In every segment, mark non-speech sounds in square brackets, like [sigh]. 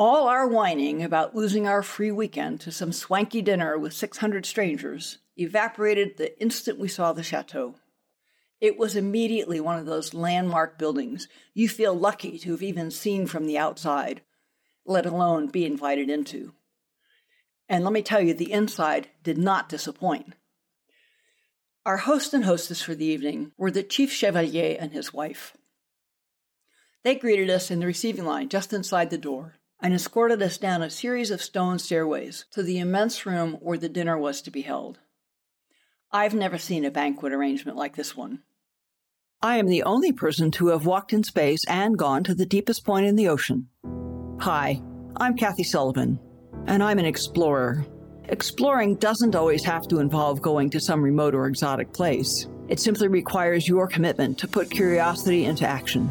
All our whining about losing our free weekend to some swanky dinner with 600 strangers evaporated the instant we saw the chateau. It was immediately one of those landmark buildings you feel lucky to have even seen from the outside, let alone be invited into. And let me tell you, the inside did not disappoint. Our host and hostess for the evening were the chief chevalier and his wife. They greeted us in the receiving line just inside the door and escorted us down a series of stone stairways to the immense room where the dinner was to be held. I've never seen a banquet arrangement like this one. I am the only person to have walked in space and gone to the deepest point in the ocean. Hi, I'm Kathy Sullivan, and I'm an explorer. Exploring doesn't always have to involve going to some remote or exotic place. It simply requires your commitment to put curiosity into action.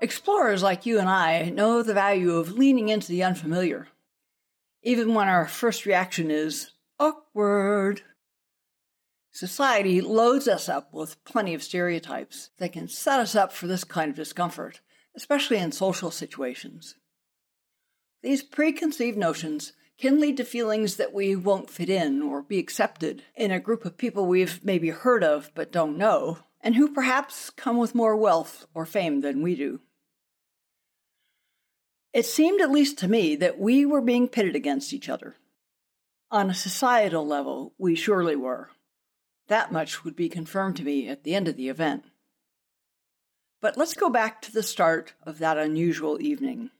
Explorers like you and I know the value of leaning into the unfamiliar, even when our first reaction is awkward. Society loads us up with plenty of stereotypes that can set us up for this kind of discomfort, especially in social situations. These preconceived notions can lead to feelings that we won't fit in or be accepted in a group of people we've maybe heard of but don't know, and who perhaps come with more wealth or fame than we do. It seemed, at least to me, that we were being pitted against each other. On a societal level, we surely were. That much would be confirmed to me at the end of the event. But let's go back to the start of that unusual evening.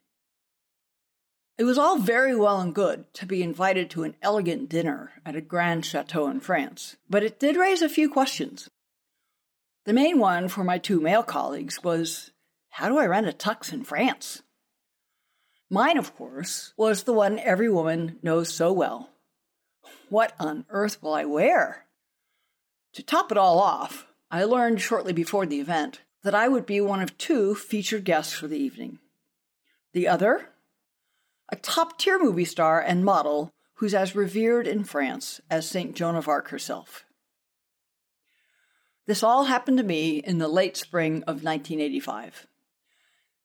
It was all very well and good to be invited to an elegant dinner at a grand chateau in France, but it did raise a few questions. The main one for my two male colleagues was how do I rent a tux in France? Mine, of course, was the one every woman knows so well. What on earth will I wear? To top it all off, I learned shortly before the event that I would be one of two featured guests for the evening. The other? A top tier movie star and model who's as revered in France as St. Joan of Arc herself. This all happened to me in the late spring of 1985.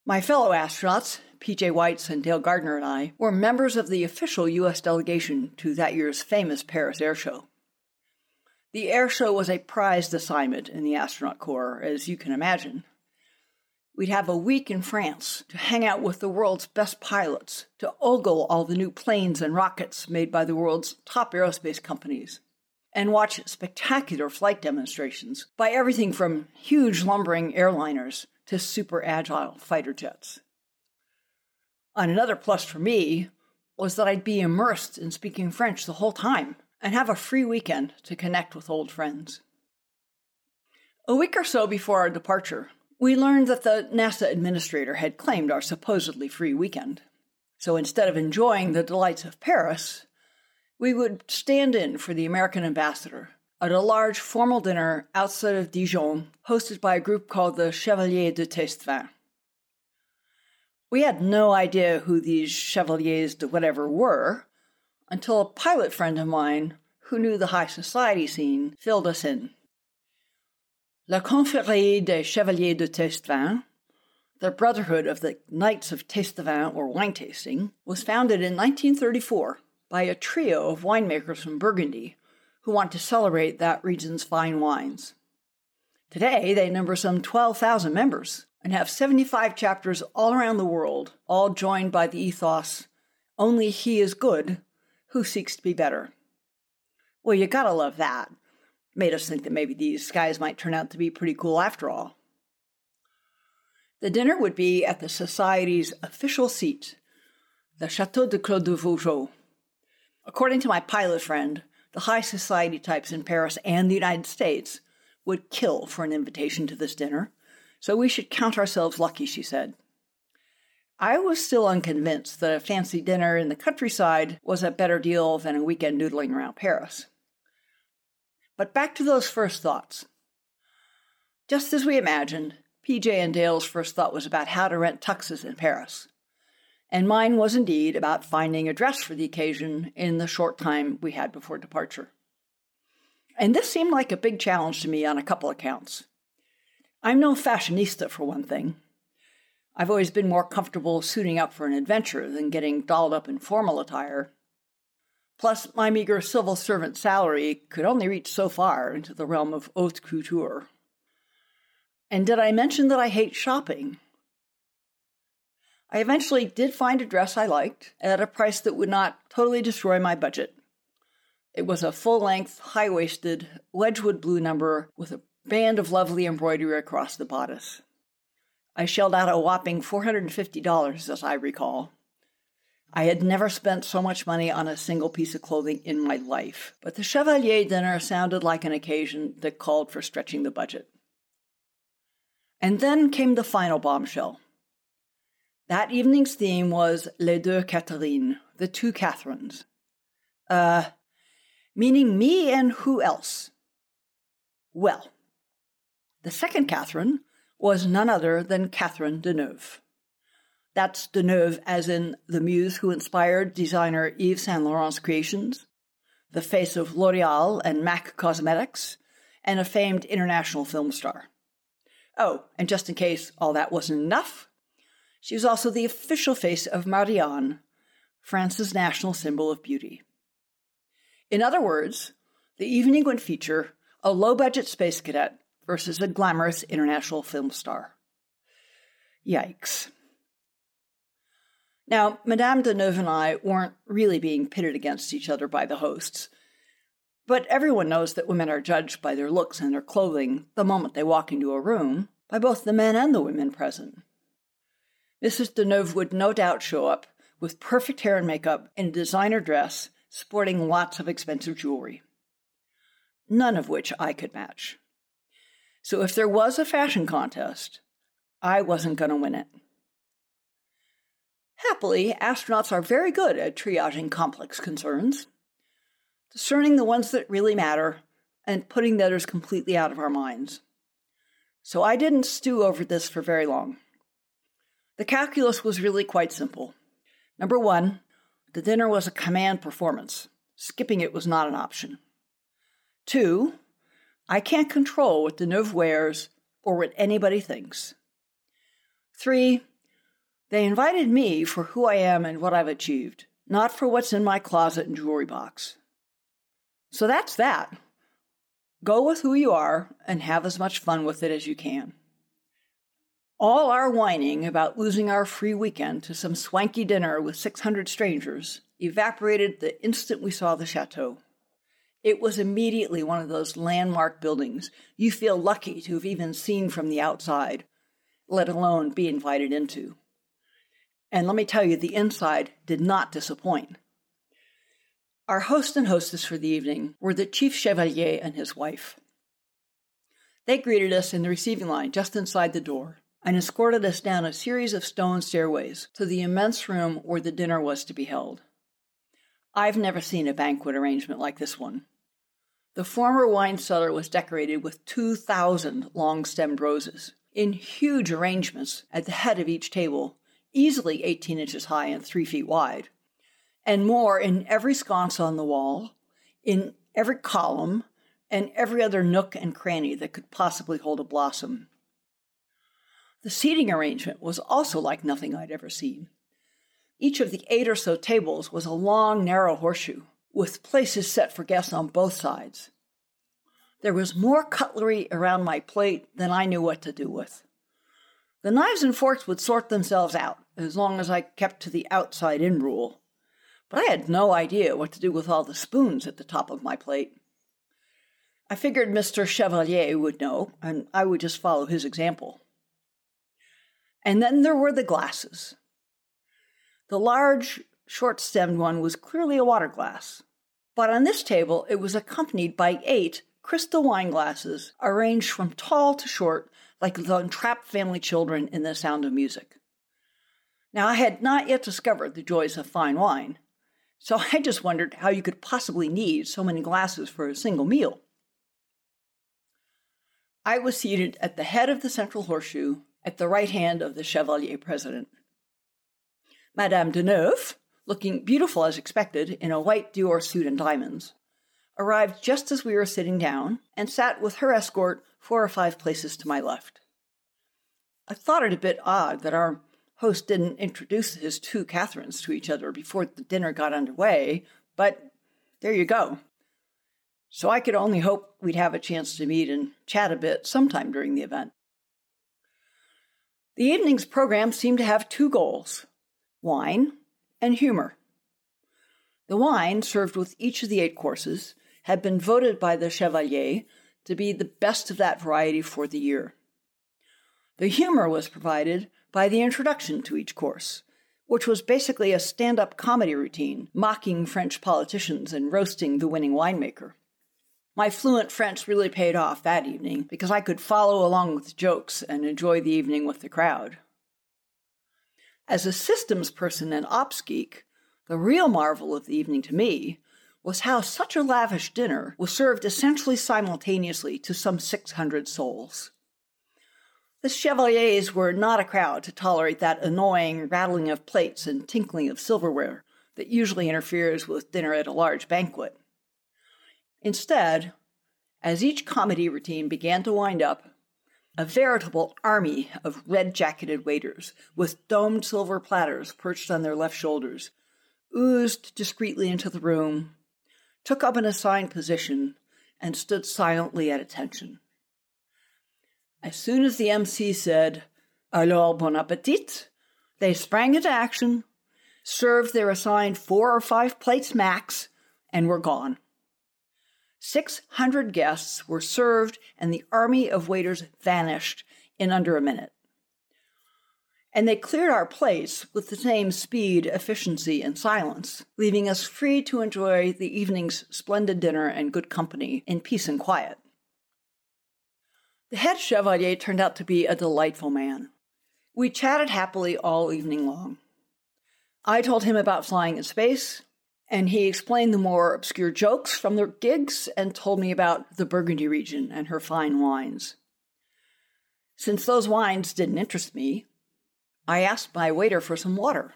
My fellow astronauts P.J. Weitz and Dale Gardner and I were members of the official U.S. delegation to that year's famous Paris Air Show. The air show was a prized assignment in the astronaut corps, as you can imagine. We'd have a week in France to hang out with the world's best pilots, to ogle all the new planes and rockets made by the world's top aerospace companies, and watch spectacular flight demonstrations by everything from huge lumbering airliners to super agile fighter jets. And another plus for me was that I'd be immersed in speaking French the whole time and have a free weekend to connect with old friends. A week or so before our departure, we learned that the NASA administrator had claimed our supposedly free weekend. So instead of enjoying the delights of Paris, we would stand in for the American ambassador at a large formal dinner outside of Dijon hosted by a group called the Chevaliers de Tastevin. We had no idea who these chevaliers de whatever were until a pilot friend of mine who knew the high society scene filled us in. La Confrérie des Chevaliers de Tastevin, the Brotherhood of the Knights of Tastevin or wine tasting, was founded in 1934 by a trio of winemakers from Burgundy who want to celebrate that region's fine wines. Today, they number some 12,000 members and have 75 chapters all around the world, all joined by the ethos only he is good who seeks to be better. Well, you gotta love that. Made us think that maybe these guys might turn out to be pretty cool after all. The dinner would be at the Society's official seat, the Chateau de Clos de Vougeot. According to my pilot friend, the high society types in Paris and the United States would kill for an invitation to this dinner, so we should count ourselves lucky, she said. I was still unconvinced that a fancy dinner in the countryside was a better deal than a weekend noodling around Paris. But back to those first thoughts. Just as we imagined, PJ and Dale's first thought was about how to rent tuxes in Paris. And mine was indeed about finding a dress for the occasion in the short time we had before departure. And this seemed like a big challenge to me on a couple accounts. I'm no fashionista, for one thing, I've always been more comfortable suiting up for an adventure than getting dolled up in formal attire. Plus, my meager civil servant salary could only reach so far into the realm of haute couture. And did I mention that I hate shopping? I eventually did find a dress I liked at a price that would not totally destroy my budget. It was a full length, high waisted, Wedgwood blue number with a band of lovely embroidery across the bodice. I shelled out a whopping $450, as I recall. I had never spent so much money on a single piece of clothing in my life, but the Chevalier dinner sounded like an occasion that called for stretching the budget. And then came the final bombshell. That evening's theme was Les deux Catherines, the two Catherines. Uh, meaning me and who else? Well, the second Catherine was none other than Catherine Deneuve. That's Deneuve, as in the muse who inspired designer Yves Saint Laurent's creations, the face of L'Oreal and MAC Cosmetics, and a famed international film star. Oh, and just in case all that wasn't enough, she was also the official face of Marianne, France's national symbol of beauty. In other words, the evening would feature a low budget space cadet versus a glamorous international film star. Yikes. Now, Madame Deneuve and I weren't really being pitted against each other by the hosts, but everyone knows that women are judged by their looks and their clothing the moment they walk into a room by both the men and the women present. Mrs. Deneuve would no doubt show up with perfect hair and makeup in a designer dress, sporting lots of expensive jewelry, none of which I could match. So if there was a fashion contest, I wasn't going to win it. Happily, astronauts are very good at triaging complex concerns, discerning the ones that really matter, and putting the others completely out of our minds. So I didn't stew over this for very long. The calculus was really quite simple. Number one, the dinner was a command performance. Skipping it was not an option. Two, I can't control what the Deneuve wears or what anybody thinks. Three, they invited me for who I am and what I've achieved, not for what's in my closet and jewelry box. So that's that. Go with who you are and have as much fun with it as you can. All our whining about losing our free weekend to some swanky dinner with 600 strangers evaporated the instant we saw the chateau. It was immediately one of those landmark buildings you feel lucky to have even seen from the outside, let alone be invited into. And let me tell you, the inside did not disappoint. Our host and hostess for the evening were the chief chevalier and his wife. They greeted us in the receiving line just inside the door and escorted us down a series of stone stairways to the immense room where the dinner was to be held. I've never seen a banquet arrangement like this one. The former wine cellar was decorated with 2,000 long stemmed roses in huge arrangements at the head of each table, easily 18 inches high and 3 feet wide, and more in every sconce on the wall, in every column, and every other nook and cranny that could possibly hold a blossom. The seating arrangement was also like nothing I'd ever seen. Each of the eight or so tables was a long, narrow horseshoe, with places set for guests on both sides. There was more cutlery around my plate than I knew what to do with. The knives and forks would sort themselves out as long as I kept to the outside in rule. but I had no idea what to do with all the spoons at the top of my plate. I figured Mr. Chevalier would know, and I would just follow his example. And then there were the glasses. The large, short stemmed one was clearly a water glass, but on this table it was accompanied by eight crystal wine glasses arranged from tall to short like the von Trapp family children in the sound of music. Now, I had not yet discovered the joys of fine wine, so [laughs] I just wondered how you could possibly need so many glasses for a single meal. I was seated at the head of the central horseshoe, at the right hand of the Chevalier president. Madame Deneuve, looking beautiful as expected in a white Dior suit and diamonds, arrived just as we were sitting down and sat with her escort four or five places to my left. I thought it a bit odd that our host didn't introduce his two Catherines to each other before the dinner got underway, but there you go. So I could only hope we'd have a chance to meet and chat a bit sometime during the event. The evening's program seemed to have two goals wine and humor. The wine, served with each of the eight courses, had been voted by the Chevalier to be the best of that variety for the year. The humor was provided by the introduction to each course, which was basically a stand up comedy routine mocking French politicians and roasting the winning winemaker. My fluent French really paid off that evening because I could follow along with jokes and enjoy the evening with the crowd. As a systems person and ops geek, the real marvel of the evening to me was how such a lavish dinner was served essentially simultaneously to some 600 souls. The Chevaliers were not a crowd to tolerate that annoying rattling of plates and tinkling of silverware that usually interferes with dinner at a large banquet. Instead, as each comedy routine began to wind up, a veritable army of red jacketed waiters with domed silver platters perched on their left shoulders oozed discreetly into the room took up an assigned position, and stood silently at attention. As soon as the MC said, Alors bon appetit, they sprang into action, served their assigned four or five plates max, and were gone. 600 guests were served, and the army of waiters vanished in under a minute and they cleared our place with the same speed, efficiency, and silence, leaving us free to enjoy the evening's splendid dinner and good company in peace and quiet. The head chevalier turned out to be a delightful man. We chatted happily all evening long. I told him about flying in space, and he explained the more obscure jokes from their gigs and told me about the Burgundy region and her fine wines. Since those wines didn't interest me, I asked my waiter for some water.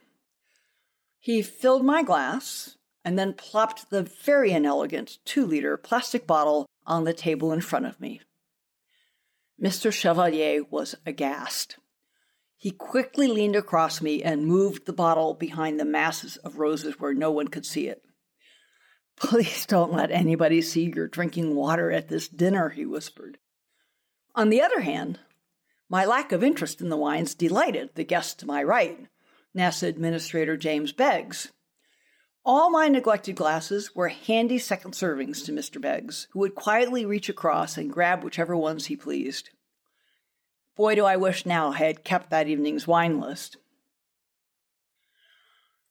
He filled my glass and then plopped the very inelegant two liter plastic bottle on the table in front of me. Mr. Chevalier was aghast. He quickly leaned across me and moved the bottle behind the masses of roses where no one could see it. Please don't let anybody see you're drinking water at this dinner, he whispered. On the other hand, my lack of interest in the wines delighted the guest to my right, NASA Administrator James Beggs. All my neglected glasses were handy second servings to Mr. Beggs, who would quietly reach across and grab whichever ones he pleased. Boy, do I wish now I had kept that evening's wine list.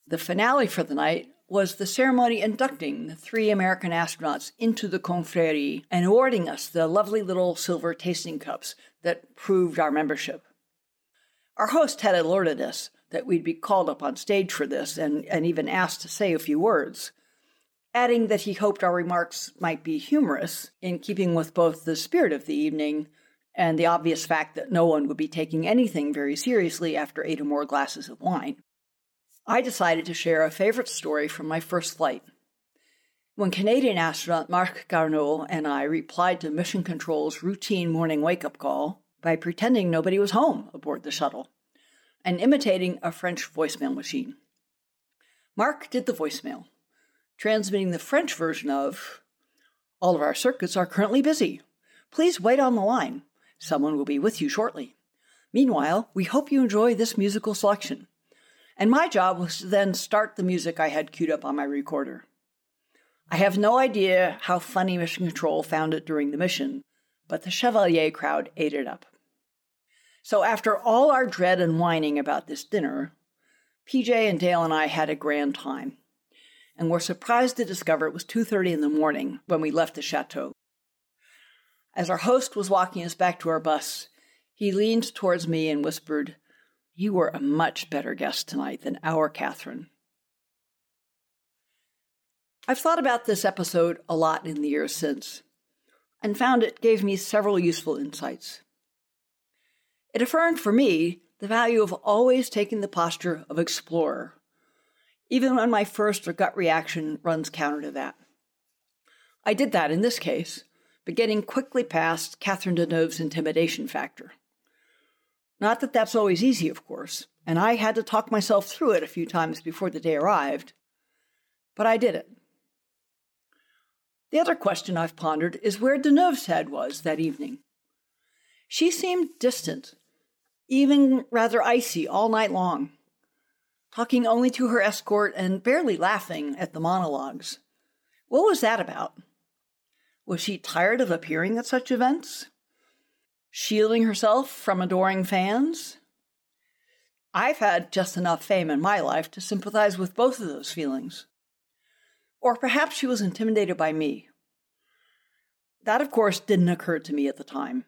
The finale for the night was the ceremony inducting the three American astronauts into the confrérie and awarding us the lovely little silver tasting cups that proved our membership. Our host had alerted us that we'd be called up on stage for this and, and even asked to say a few words, adding that he hoped our remarks might be humorous in keeping with both the spirit of the evening and the obvious fact that no one would be taking anything very seriously after eight or more glasses of wine. I decided to share a favorite story from my first flight. When Canadian astronaut Marc Garneau and I replied to Mission Control's routine morning wake up call by pretending nobody was home aboard the shuttle and imitating a French voicemail machine. Marc did the voicemail, transmitting the French version of All of our circuits are currently busy. Please wait on the line. Someone will be with you shortly. Meanwhile, we hope you enjoy this musical selection. And my job was to then start the music I had queued up on my recorder. I have no idea how funny Mission Control found it during the mission, but the Chevalier crowd ate it up. So after all our dread and whining about this dinner, PJ and Dale and I had a grand time, and were surprised to discover it was 2:30 in the morning when we left the chateau. As our host was walking us back to our bus, he leaned towards me and whispered, You were a much better guest tonight than our Catherine. I've thought about this episode a lot in the years since, and found it gave me several useful insights. It affirmed for me the value of always taking the posture of explorer, even when my first or gut reaction runs counter to that. I did that in this case, but getting quickly past Catherine Deneuve's intimidation factor. Not that that's always easy, of course, and I had to talk myself through it a few times before the day arrived, but I did it. The other question I've pondered is where Deneuve's head was that evening. She seemed distant, even rather icy all night long, talking only to her escort and barely laughing at the monologues. What was that about? Was she tired of appearing at such events? Shielding herself from adoring fans? I've had just enough fame in my life to sympathize with both of those feelings. Or perhaps she was intimidated by me. That, of course, didn't occur to me at the time.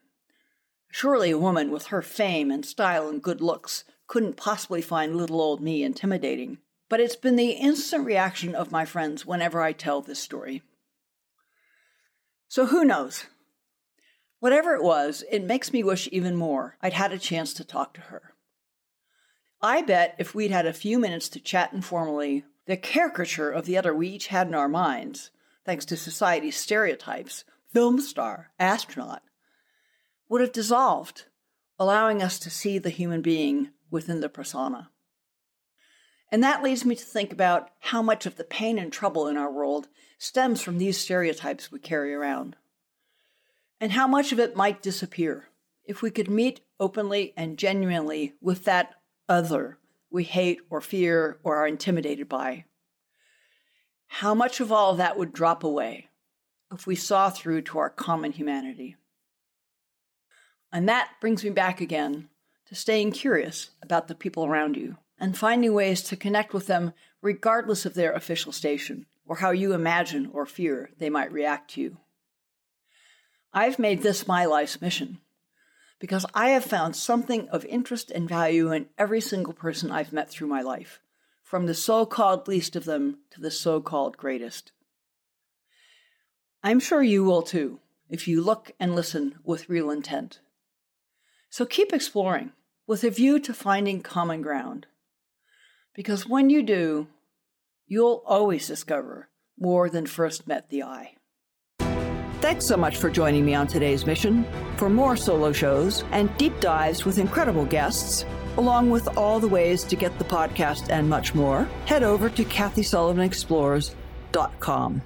Surely a woman with her fame and style and good looks couldn't possibly find little old me intimidating. But it's been the instant reaction of my friends whenever I tell this story. So who knows? Whatever it was, it makes me wish even more I'd had a chance to talk to her. I bet if we'd had a few minutes to chat informally, the caricature of the other we each had in our minds, thanks to society's stereotypes film star, astronaut, would have dissolved, allowing us to see the human being within the persona. And that leads me to think about how much of the pain and trouble in our world stems from these stereotypes we carry around. And how much of it might disappear if we could meet openly and genuinely with that other we hate or fear or are intimidated by. How much of all of that would drop away if we saw through to our common humanity. And that brings me back again to staying curious about the people around you and finding ways to connect with them regardless of their official station or how you imagine or fear they might react to you. I've made this my life's mission because I have found something of interest and value in every single person I've met through my life, from the so called least of them to the so called greatest. I'm sure you will too, if you look and listen with real intent. So keep exploring with a view to finding common ground. Because when you do, you'll always discover more than first met the eye. Thanks so much for joining me on today's mission. For more solo shows and deep dives with incredible guests, along with all the ways to get the podcast and much more, head over to KathySullivanExplores.com.